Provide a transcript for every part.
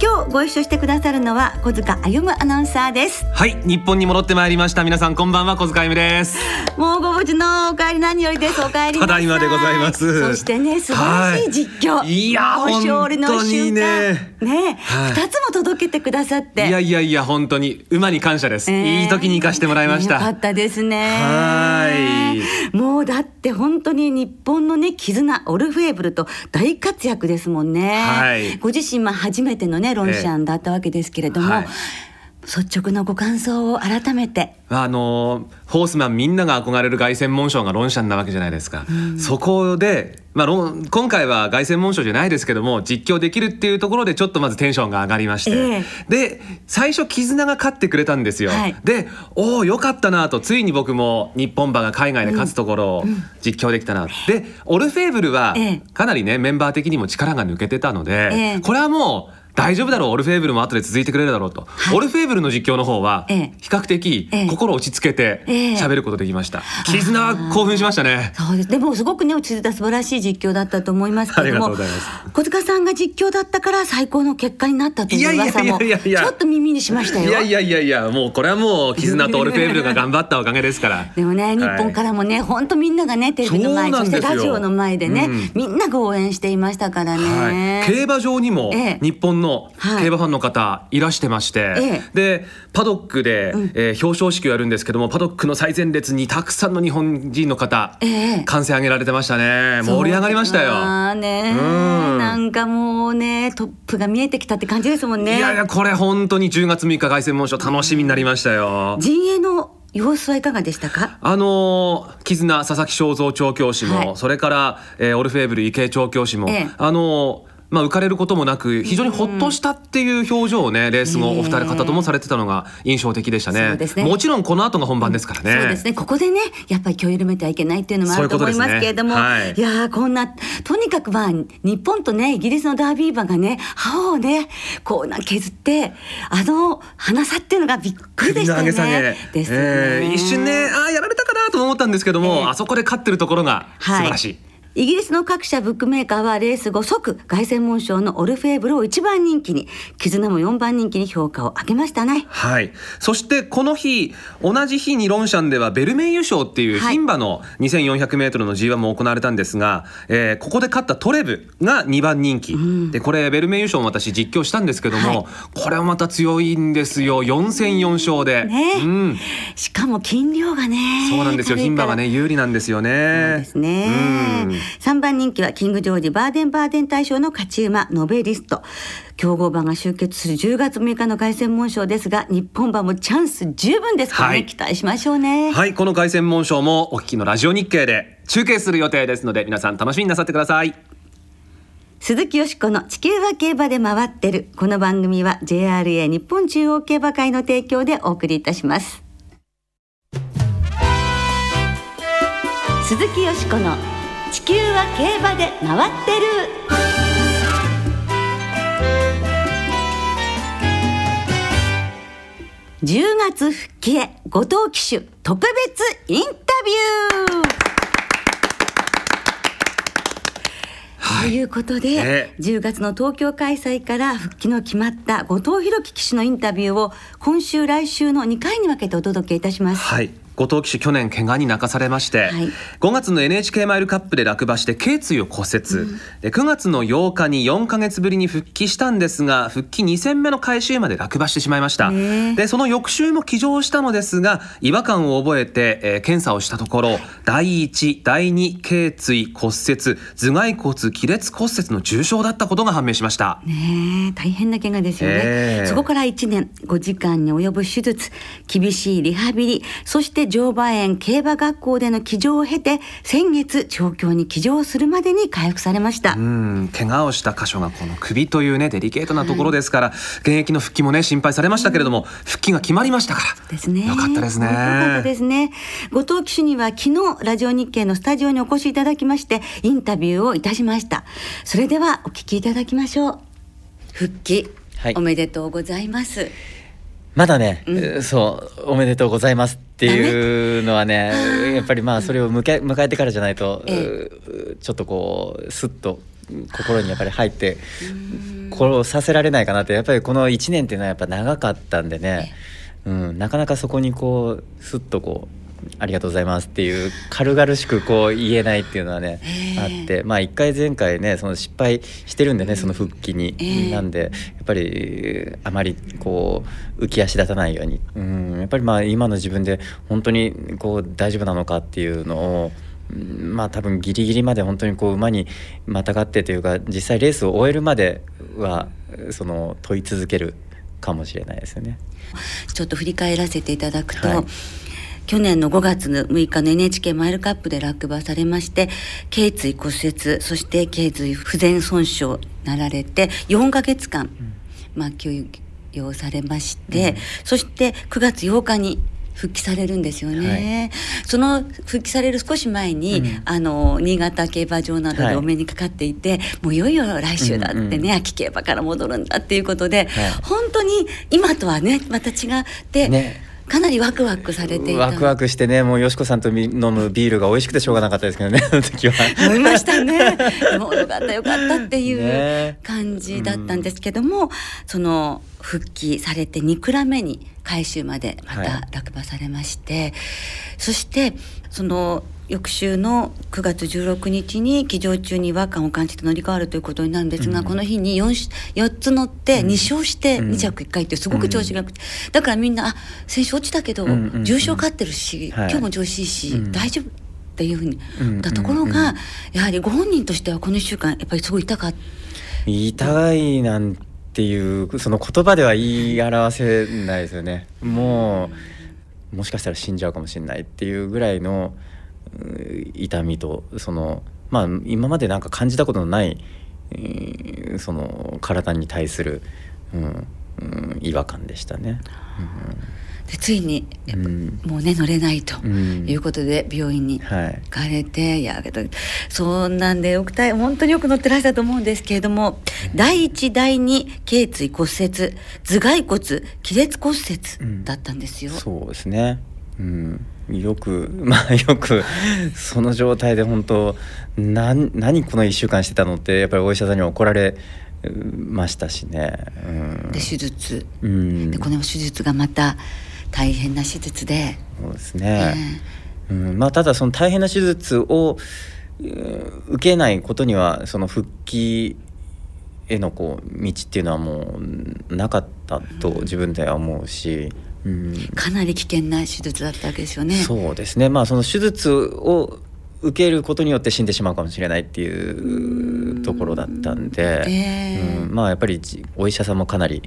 今日ご一緒してくださるのは小塚歩アナウンサーです。はい日本に戻ってまいりました。皆さんこんばんは小塚歩です。もうご無事のお帰り何よりです。お帰りただいまでございます。そしてね素晴らしい実況、はい、いやお勝利の瞬間。ね。ね二、はい、つも届けてくださって。いやいやいや本当に馬に感謝です、え。ー、いい時に行かしてもらいました。よかったですね。はいもうだって本当に日本のね絆オルフェーブルと大活躍ですもんね、はい、ご自身まあ初めてのねロンシャンだったわけですけれども、はい率直なご感想を改めて。あのホースマンみんなが憧れる凱旋門賞がロンシャンなわけじゃないですか、うん、そこで、まあ、今回は凱旋門賞じゃないですけども実況できるっていうところでちょっとまずテンションが上がりまして、えー、で最初絆が勝ってくれたんですよ、はい、でおおよかったなとついに僕も日本馬が海外で勝つところを実況できたな、うん、でオルフェーブルはかなりねメンバー的にも力が抜けてたので、えー、これはもう大丈夫だろうオルフェーブルも後で続いてくれるだろうと、はい、オルフェーブルの実況の方は比較的心落ち着けて喋ることできました、ええ、絆は興奮しましたね。そうです。でもすごくね落ち着いた素晴らしい実況だったと思いますけども小塚さんが実況だったから最高の結果になったという噂もちょっと耳にしましたよ。いやいやいやいやもうこれはもう絆とオルフェーブルが頑張ったおかげですから。でもね日本からもね本当みんながねテレビの前そしてラジオの前でね、うん、みんなが応援していましたからね、はい、競馬場にも日本の競馬ファンンの方いらしてまして、ええ、でパドックで、うん、えー、表彰式をやるんですけどもパドックの最前列にたくさんの日本人の方、ええ、歓声上げられてましたね。盛り上がりましたよ。ね、うん、なんかもうねトップが見えてきたって感じですもんね。いやいやこれ本当に10月3日凱旋門賞楽しみになりましたよ。陣営の様子はいかがでしたか？あの絆佐々木正蔵調教師も、はい、それから、えー、オルフェーブル池江調教師も、ええ、あのまあ、浮かれることもなく非常にほっとしたっていう表情をね、レース後お二人方ともされてたのが印象的でしたね。ね、もちろんこの後が本番ですからね、そうですね。ここでねやっぱり気を緩めてはいけないっていうのもあると思いますけれども、ねはい、いやこんなとにかくまあ日本とねイギリスのダービー馬がね歯をねこうな削ってあの花さっていうのがびっくりでしたね。ですね、えー、一瞬ねああやられたかなと思ったんですけども、えー、あそこで勝ってるところが素晴らしい、はいイギリスの各社ブックメーカーはレース後即凱旋門賞のオルフェーブルを一番人気に絆も4番人気に評価を上げましたね。はい。そしてこの日同じ日にロンシャンではベルメイユ賞っていう牝馬の 2400m の G1 も行われたんですが、えー、ここで勝ったトレブが2番人気、うん、でこれベルメイユ賞も私実況したんですけども、はい、これはまた強いんですよ。4戦4勝で、ね。うん、しかも斤量がねそうなんですよ。牝馬がね有利なんですよね。そうですね、うん3番人気はキングジョージバーデンバーデン大賞の勝ち馬ノベリスト。強豪馬が集結する10月6日の凱旋門賞ですが日本馬もチャンス十分です。からね、はい、期待しましょうね。はいこの凱旋門賞もお聞きのラジオ日経で中継する予定ですので皆さん楽しみになさってください。鈴木よしこの地球は競馬で回ってる。この番組は JRA 日本中央競馬会の提供でお送りいたします。鈴木よしこの地球は競馬で回ってる。10月復帰へ後藤騎手特別インタビュー。ということで、えー、10月の東京開催から復帰の決まった後藤弘樹騎手のインタビューを今週来週の2回に分けてお届けいたします。はい後藤騎手去年怪我に泣かされまして、はい、5月の NHK マイルカップで落馬して頸椎を骨折、うん、で9月の8日に4か月ぶりに復帰したんですが復帰2戦目の回収まで落馬してしまいました。でその翌週も騎乗したのですが違和感を覚えて、えー、検査をしたところ第1第2頸椎骨折頭蓋骨亀裂骨折の重傷だったことが判明しました。ね大変な怪我ですよね、えー、そこから1年5時間に及ぶ手術厳しいリハビリそして乗馬園競馬学校での騎乗を経て先月調教に騎乗するまでに回復されました。うん怪我をした箇所がこの首というねデリケートなところですから、はい、現役の復帰もね心配されましたけれども、うん、復帰が決まりましたから。ですね。よかったですね。よかったですね。後藤騎手には昨日ラジオ日経のスタジオにお越しいただきましてインタビューをいたしました。それではお聞きいただきましょう。復帰、はい、おめでとうございます。まだね、うん、そうおめでとうございますっていうのはねやっぱりまあそれを迎え迎えてからじゃないと、ええ、ちょっとこうスッと心にやっぱり入ってこうさせられないかなってやっぱりこの1年っていうのはやっぱ長かったんでね、うん、なかなかそこにこうスッとこうありがとうございますっていう軽々しくこう言えないっていうのはねあってまあ一回前回ねその失敗してるんでねその復帰に、なんでやっぱりあまりこう浮き足立たないように。うんやっぱりまあ今の自分で本当にこう大丈夫なのかっていうのをまあ多分ギリギリまで本当にこう馬にまたがってというか実際レースを終えるまではその問い続けるかもしれないですよね。ちょっと振り返らせていただくと、はい去年の5月の6日の NHK マイルカップで落馬されまして頸椎骨折そして頸椎不全損傷なられて4か月間、うん、まあ休養されまして、うん、そして9月8日に復帰されるんですよね、はい、その復帰される少し前に、うん、あの新潟競馬場などでお目にかかっていて、はい、もういよいよ来週だってね、うんうん、秋競馬から戻るんだっていうことで、はい、本当に今とはねまた違って、ねかなりワクワクされていた。ワクワクしてねもうよしこさんと飲むビールが美味しくてしょうがなかったですけどねあの時は。飲みましたね。もうよかったよかったっていう感じだったんですけども、ねうん、その復帰されて2クラ目に回収までまた落馬されまして、はい、そしてその翌週の9月16日に騎乗中に違和感を感じて乗り換わるということになるんですが、うん、この日に 4, 4つ乗って2勝して2着1回ってすごく調子が良くて、うん、だからみんなあ選手落ちたけど、重賞勝ってるし、今日も調子いいし、大丈夫っていうふうにだところが、やはりご本人としてはこの1週間やっぱりすごい痛かった。痛いなんていうその言葉では言い表せないですよね。もうもしかしたら死んじゃうかもしれないっていうぐらいの痛みとそのまあ今までなんか感じたことのない、その体に対する、うんうん、違和感でしたね。うんでついに、うん、もうね乗れないということで病院に行かれて、はい、いやけどそうなんでよく本当によく乗ってらっしゃると思うんですけれども、うん、第一第二頸椎骨折頭蓋骨亀裂骨折だったんですよ。そうですね、うん。よく まあよくその状態で本当な何この1週間してたのってやっぱりお医者さんに怒られましたしね。うん、で手術、うん、でこの手術がまた大変な手術で。そうですね、えー、うん。まあ、ただその大変な手術を受けないことにはその復帰へのこう道っていうのはもうなかったと自分では思うし、うん、かなり危険な手術だったわけですよね。そうですね。まあその手術を受けることによって死んでしまうかもしれないっていうところだったんで、えー、うん、まあやっぱりお医者さんもかなり、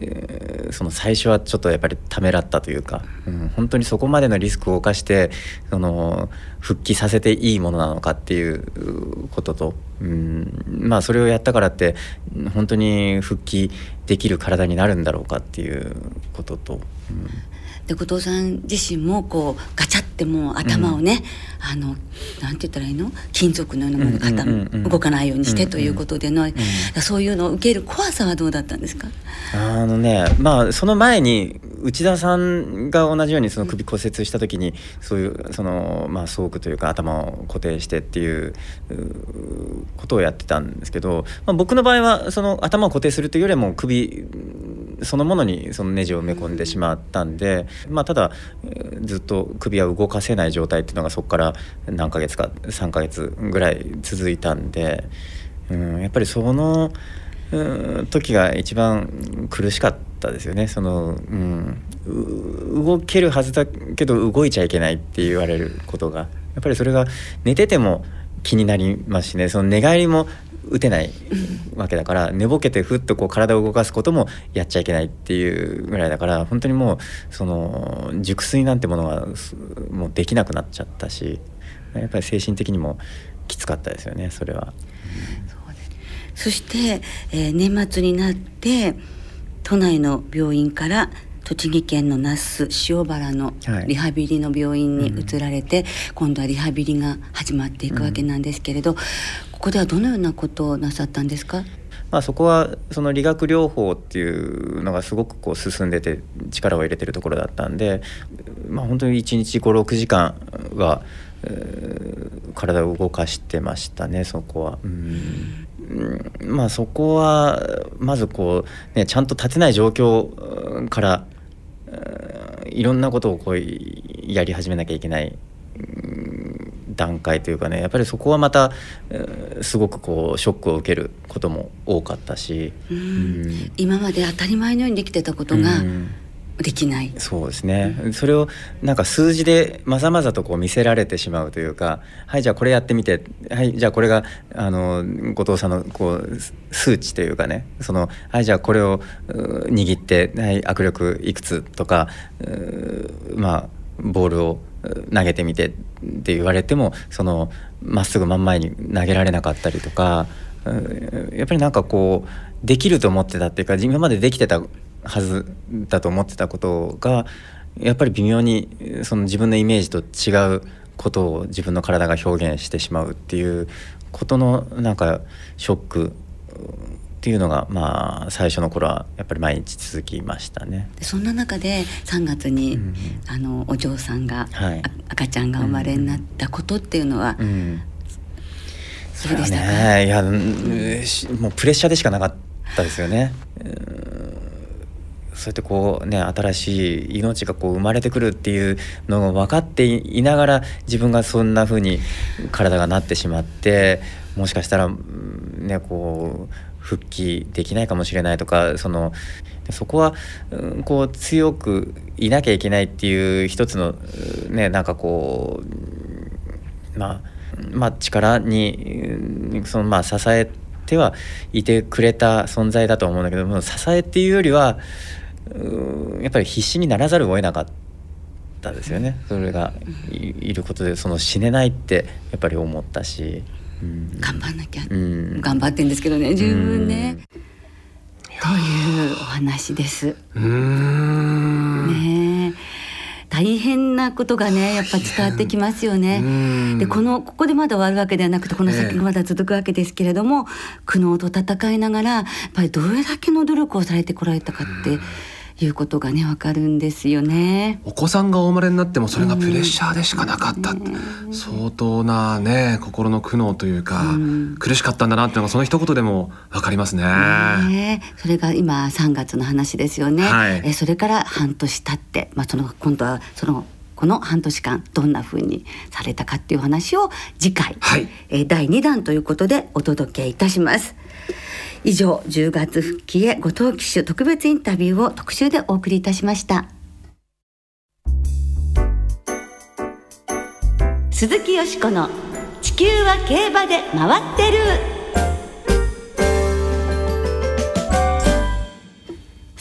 えー、その最初はちょっとやっぱりためらったというか、うん、本当にそこまでのリスクを冒してその復帰させていいものなのかっていうことと、うん、まあそれをやったからって本当に復帰できる体になるんだろうかっていうことと。うんで後藤さん自身もこうガチャってもう頭をね、うん、あのなんて言ったらいいの？金属のようなものが、うんうん、動かないようにしてということでの、そういうのを受ける怖さはどうだったんですか？あのねまあその前に内田さんが同じようにその首骨折した時に、そういうそのまあ装具というか頭を固定してっていうことをやってたんですけど、まあ、僕の場合はその頭を固定するというよりも首そのものにそのネジを埋め込んでしまったんで、まあ、ただずっと首は動かせない状態っていうのがそこから何ヶ月か3ヶ月ぐらい続いたんで、うん、やっぱりその、うん、時が一番苦しかったですよね。そのうん動けるはずだけど動いちゃいけないって言われることがやっぱりそれが寝てても気になりますしねその寝返りも打てないわけだから寝ぼけてふっとこう体を動かすこともやっちゃいけないっていうぐらいだから本当にもうその熟睡なんてものがもうできなくなっちゃったしやっぱり精神的にもきつかったですよねそれは。そして、えー、年末になって都内の病院から栃木県の那須塩原のリハビリの病院に移られて、はいうん、今度はリハビリが始まっていくわけなんですけれど、うん、ここではどのようなことをなさったんですか？まあ、そこはその理学療法っていうのがすごくこう進んでて力を入れてるところだったんで、まあ、本当に1日56時間は、えー、体を動かしてましたねそこは。うん。まあそこはまずこう、ね、ちゃんと立てない状況からいろんなことをこうやり始めなきゃいけない。段階というかねやっぱりそこはまたすごくこうショックを受けることも多かったし、うん、今まで当たり前のようにできてたことが、できない。そうですね、うん、それをなんか数字でまざまざとこう見せられてしまうというかはいじゃあこれやってみてはいじゃあこれがあの後藤さんのこう数値というかねそのはいじゃあこれを握って、はい、握力いくつとかまあボールを投げてみてって言われてもそのまっすぐ真ん前に投げられなかったりとかやっぱりなんかこうできると思ってたっていうか今までできてたはずだと思ってたことがやっぱり微妙にその自分のイメージと違うことを自分の体が表現してしまうっていうことのなんかショックっていうのがまあ最初の頃はやっぱり毎日続きましたね。そんな中で3月に、うん、あのお嬢さんが、はい、赤ちゃんが生まれになったことっていうのは、うん、それでしたか、ね、いや、もうプレッシャーでしかなかったですよね。そうやってこうね新しい命がこう生まれてくるっていうのが分かっていながら自分がそんな風に体がなってしまってもしかしたらねこう復帰できないかもしれないとかそのそこは、こう強くいなきゃいけないっていう一つのねなんかこうまあまあ力にそのまあ支えてはいてくれた存在だと思うんだけども支えっていうよりはやっぱり必死にならざるを得なかったですよね。それがいることでその死ねないってやっぱり思ったし、頑張んなきゃ、うん、頑張ってんですけどね十分ね、というお話です。ね大変なことがねやっぱ伝わってきますよね。でこのここでまだ終わるわけではなくてこの先がまだ続くわけですけれども、えー、苦悩と戦いながらやっぱりどれだけの努力をされてこられたかって。いうことがねわかるんですよね。お子さんがお生まれになってもそれがプレッシャーでしかなかった、うん、相当なね心の苦悩というか、うん、苦しかったんだなっていうのがその一言でもわかりますね。ねそれが今3月の話ですよね、はい、えそれから半年経ってまあその今度はそのこの半年間どんな風にされたかっていう話を次回、はい、え第2弾ということでお届けいたします。以上10月復帰へ後藤騎手特別インタビューを特集でお送りいたしました。鈴木よしこの地球は競馬で回ってる。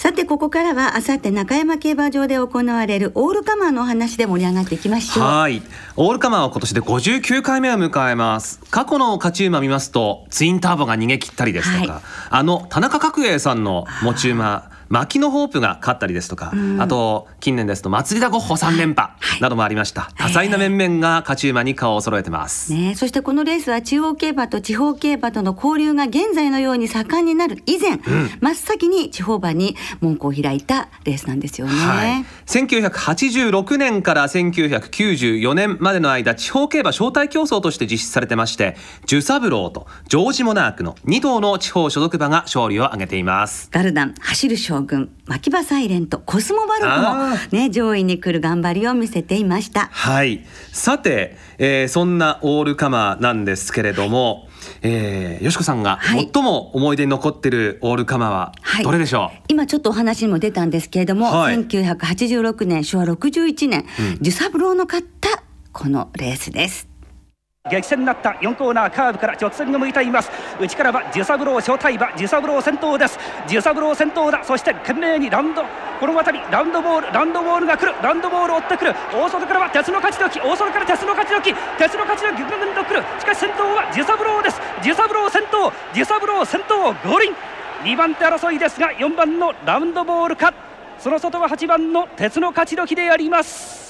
さてここからはあさって中山競馬場で行われるオールカマーのお話で盛り上がっていきましょう。はい。オールカマーは今年で59回目を迎えます。過去の勝ち馬見ますとツインターボが逃げ切ったりですとか、はい、あの田中角栄さんの持ち馬牧野ホープが勝ったりですとか、うん、あと近年ですと祭りだゴッホ3連覇などもありました、はい、多彩な面々が勝ち馬に顔を揃えてます、ね、そしてこのレースは中央競馬と地方競馬との交流が現在のように盛んになる以前、うん、真っ先に地方馬に門戸を開いたレースなんですよね、はい、1986年から1994年までの間地方競馬招待競争として実施されてましてジュサブローとジョージモナークの2頭の地方所属馬が勝利を挙げています。ガルダン走る将軍牧場サイレントコスモバルクもね上位に来る頑張りを見せていました。はい。さて、えー、そんなオールカマーなんですけれども、えー、よしこさんが最も思い出に残ってるオールカマはどれでしょう、はい、今ちょっとお話にも出たんですけれども、はい、1986年昭和61年、うん、ジュサブローの勝ったこのレースです激戦になった4コーナーカーブから直線が向いています。内からはジサブロー小太馬ジサブロー先頭です。ジサブロー先頭だ。そして懸命にラウンドこの辺りラウンドボールラウンドボールが来る。ラウンドボールを追ってくる。大外からは鉄の勝ち時大外から鉄の勝ち時鉄の勝ち時ぐぐんと来る。しかし先頭はジサブローです。ジサブロー先頭ジサブロー先頭五輪2番手争いですが4番のラウンドボールか。その外は8番の鉄の勝ち時であります。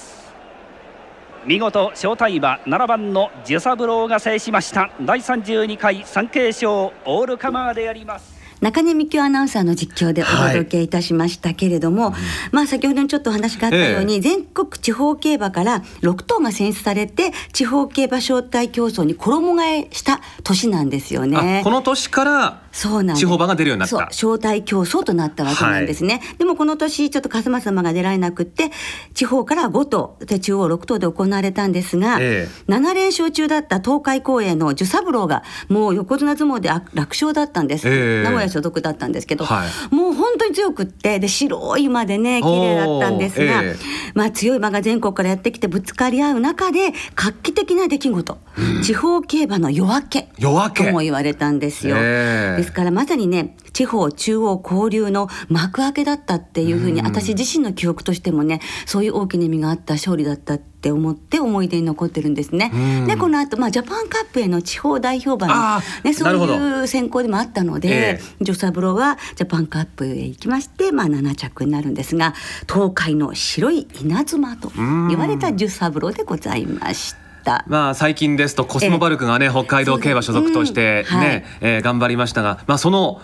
見事正体馬7番のジュサブローが制しました。第32回三景賞オールカマーであります。中根美京アナウンサーの実況でお届けいたしましたけれども、はい、まあ先ほどにちょっとお話があったように、ええ、全国地方競馬から6頭が選出されて地方競馬招待競争に衣替えした年なんですよね。この年からそうなん地方馬が出るようになった。招待競争となったわけなんですね、はい、でもこの年ちょっと笠間様が出られなくって地方から5頭で中央6頭で行われたんですが、ええ、7連勝中だった東海公園の寿三郎がもう横綱相撲で楽勝だったんです、え、名古屋所属だったんですけど、はい、もう本当に強くってで白い馬でね綺麗だったんですが、まあ、強い馬が全国からやってきてぶつかり合う中で画期的な出来事、うん、地方競馬の夜明けとも言われたんですよ。ですからまさにね地方中央交流の幕開けだったっていうふうに、私自身の記憶としてもねそういう大きな意味があった勝利だったって思って思い出に残ってるんですね。でこの後、まあジャパンカップへの地方代表馬の、ね、そういう選考でもあったので、えー、ジョサブロはジャパンカップへ行きまして、まあ、7着になるんですが東海の白い稲妻と言われたジョサブロでございました。まあ最近ですとコスモバルクがね、北海道競馬所属としてね、えー、頑張りましたが、まあその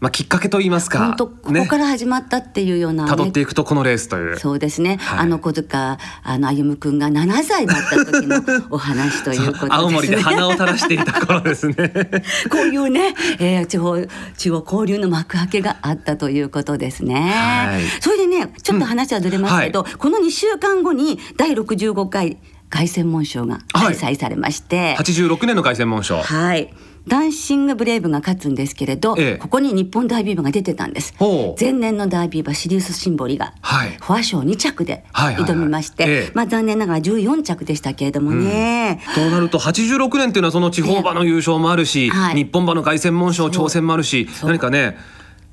まあ、きっかけと言いますか、ここから始まったっていうような、ね、辿っていくとこのレースという。そうですね、はい、あの小塚あの歩夢君が7歳だった時のお話ということですね。青森で鼻を垂らしていた頃ですね。こういうね、えー、地方地方交流の幕開けがあったということですね、はい、それでねちょっと話はずれますけど、うん。はい、この2週間後に第65回凱旋門賞が開催されまして、はい、86年の凱旋門賞。はいダンシングブレイブが勝つんですけれど、ええ、ここに日本ダービー馬が出てたんです。前年のダービー馬シリウスシンボリが、はい、フォア賞2着で挑みまして、はいはい。はい、まあ残念ながら14着でしたけれどもね、うん、となると86年っていうのはその地方馬の優勝もあるし、はい、日本馬の凱旋門賞挑戦もあるし何かね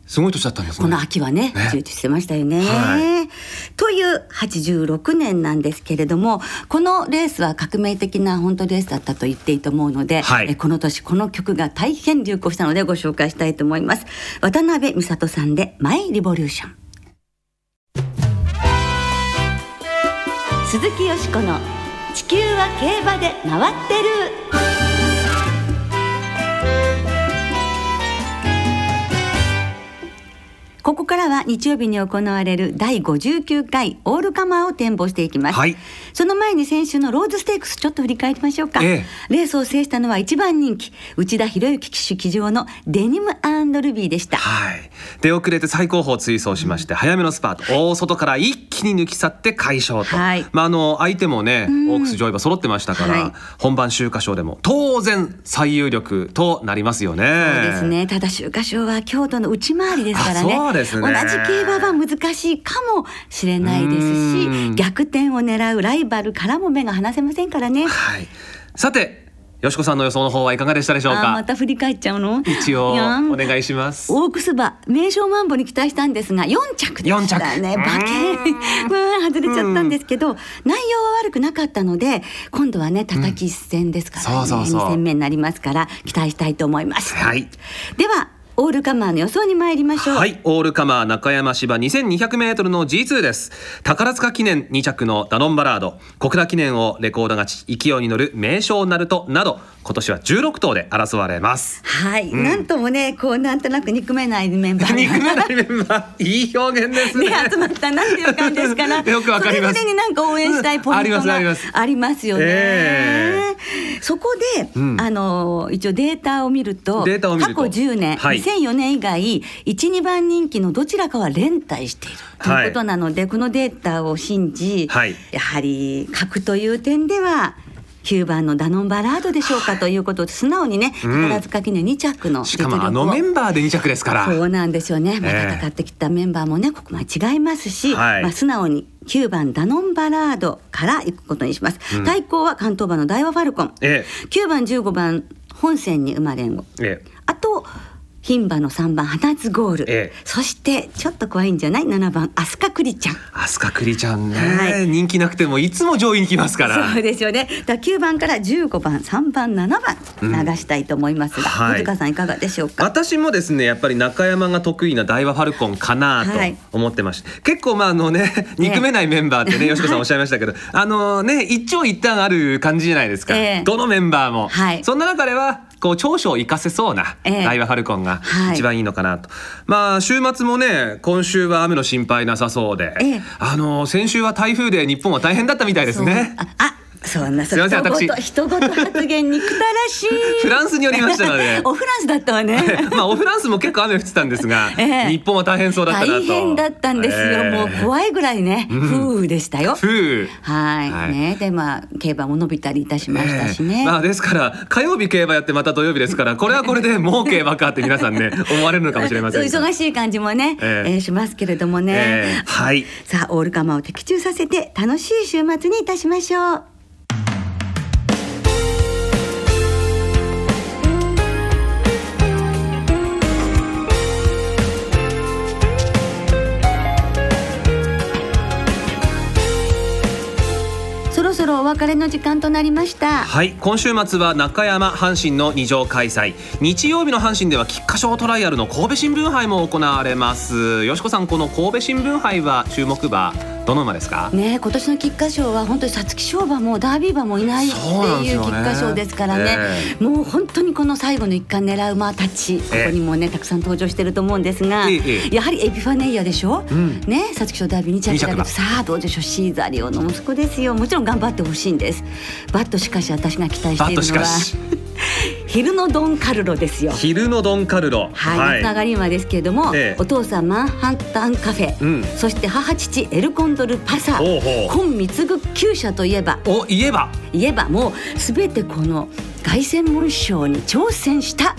すごい年だったんです、ね、この秋はね、ね充実してましたよね、はい。という86年なんですけれども、このレースは革命的な本当レースだったと言っていいと思うので、はい、えこの年この曲が大変流行したのでご紹介したいと思います。渡辺美里さんでマイリボリューション。鈴木よしこの地球は競馬で回ってる。ここからは日曜日に行われる第59回オールカマーを展望していきます、はい、その前に先週のローズステークスちょっと振り返りましょうか、ええ、レースを制したのは一番人気内田博之騎手騎乗のデニムルビーでした、はい、出遅れて最高峰追走しまして、うん、早めのスパート。大外から一気に抜き去って快勝と、はい、まああの相手もね、うん、オークス・ジョイバ揃ってましたから、はい、本番秋華賞でも当然最有力となりますよね。そうですね。ただ秋華賞は京都の内回りですからね。ですね。同じ競馬は難しいかもしれないですし逆転を狙うライバルからも目が離せませんからね。はい、さてよしこさんの予想の方はいかがでしたでしょうか？また振り返っちゃうの？一応お願いします。オークス馬名称マンボに期待したんですが4着でしたね。馬券う ん。外れちゃったんですけど内容は悪くなかったので今度はね叩き一戦ですからね、うん、そうそうそう。2戦目になりますから期待したいと思います、はい、ではオールカマーの予想に参りましょう。はいオールカマー中山芝 2200m の G2 です。宝塚記念2着のダノンバラード。小倉記念をレコード勝ち勢いに乗る名将ナルトなど今年は16頭で争われます。はい、うん、なんともねこうなんとなく憎めないメンバー憎めないメンバー。いい表現ですね。ね集まったなっていう感じですから よくわかります。それになんか応援したいポイントがありますよね、えー、そこで、うん、あの一応データを見ると過去10年、はい。2004年以外12番人気のどちらかは連帯しているということなので、はい、このデータを信じ、はい、やはり格という点では9番のダノンバラードでしょうかということで素直にねうん。宝塚記念2着のしかもあのメンバーで2着ですから。そうなんですよね、まあええ戦ってきたメンバーもねここ間違いますし、はい。まあ、素直に9番ダノンバラードから行くことにします、うん。対抗は関東馬の大和ファルコン、え9番15番本線に生まれええ。あと牝馬の3番花津ゴール、ええ。そしてちょっと怖いんじゃない？7番飛鳥栗ちゃん。え飛鳥栗ちゃんね、はい。人気なくてもいつも上位に来ますから。そうですよね。だ9番から15番、3番、7番流したいと思いますが、はい。小塚さんいかがでしょうか？私もですねやっぱり中山が得意な大和ファルコンかなとはい。思ってまして、結構まああのね。憎めないメンバーってね、よしこさんおっしゃいましたけど。あのね一長一短ある感じじゃないですか、ええ。どのメンバーも、はい。そんな中ではこう長所を生かせそうなええ。大和ファルコンがはい。一番いいのかなと、まあ週末もね今週は雨の心配なさそうで、ええ。あの先週は台風で日本は大変だったみたいですね。あそんなす。いません人私。事人事発言にくたらしい。フランスによりましたので。おフランスだったわね。まあオフランスも結構雨降ってたんですが、ええ。日本は大変そうだった大変だったんですよ。ええ。もう怖いぐらいね、風雨でしたよ。ふうはい、はい。ね、で、まあ、競馬も伸びたりいたしましたしね。ええ。まあですから火曜日競馬やってまた土曜日ですからこれはこれでもう競馬かって皆さんね思われるのかもしれません忙しい感じもね、ええ。えーしますけれどもね。ええ。はい。さあ、オールカマーを的中させて楽しい週末にいたしましょう。お別れの時間となりました。はい今週末は中山阪神の二条開催。日曜日の阪神では菊花賞トライアルの神戸新聞杯も行われます。よしこさんこの神戸新聞杯は注目馬どの馬ですか？ね、今年の菊花賞は本当に皐月賞馬もダービー馬もいないっていう菊花賞ですからね。もう本当にこの最後の一冠狙う馬たちここにもねたくさん登場してると思うんですが、ええええ。やはりエピファネイアでしょ、ん。ね皐月賞ダービー2着だけどさあどうでしょう？シーザリオの息子ですよ。もちろん頑張ってほしいんです。バットしかし私が期待しているのは 昼のドンカルロですよ。昼のドンカルロ。はい、夏上がり馬ですけれども、ええ。お父さんマンハッタンカフェ、うん。そして母父エルコンドルパサほうほう。今貢ぐ厩舎といえば。お言えば。言えばもう全てこの凱旋門賞に挑戦した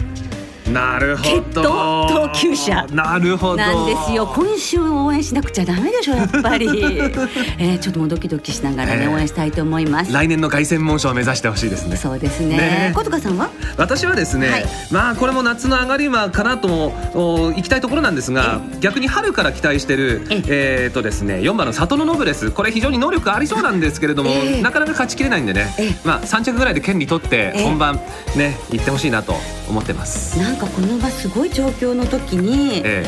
なるほ決闘ど投球者。なるほどなんですよ。今週応援しなくちゃダメでしょやっぱり、えーちょっともうドキドキしながらね、ええ。応援したいと思います。来年の凱旋門賞を目指してほしいですね。そうですね。ね小塚さんは？私はですね、はい。まあこれも夏の上がり馬かなともお行きたいところなんですが逆に春から期待してるええ。ー、とですね4番の里のノブレス。これ非常に能力ありそうなんですけれども、ええ。なかなか勝ちきれないんでね。ええ、まあ3着ぐらいで権利取ってええ。本番ね行ってほしいなと思ってます。なんかこの馬すごい状況の時にえ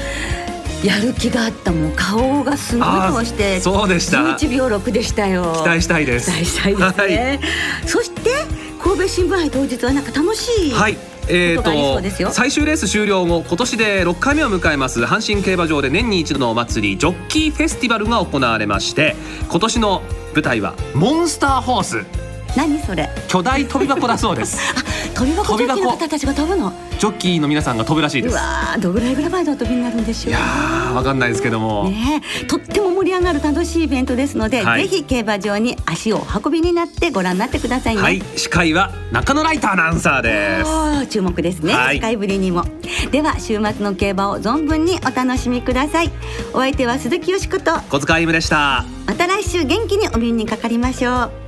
やる気があったもん。顔がすごい顔してそうでした。11秒6でしたよ。え期待したいです。期待したいですね、そして神戸新聞杯当日はなんか楽しい、はい。えーことと最終レース終了後今年で6回目を迎えます阪神競馬場で年に一度のお祭りジョッキーフェスティバルが行われまして今年の舞台はモンスターホース何それ？巨大飛び箱だそうです。飛び箱ジョッキーの方たちが飛ぶの？ジョッキーの皆さんが飛ぶらしいです。うわーどぐらいぐらいの飛びになるんでしょういやーわかんないですけども、ねえとっても盛り上がる楽しいイベントですので、はい。ぜひ競馬場に足をお運びになってご覧になってくださいね。はい。司会は中野ライトアナウンサーです。注目ですね、はい。スカイブリにも。では週末の競馬を存分にお楽しみください。お相手は鈴木よしこと。小塚歩夢でした。また来週元気にお耳にかかりましょう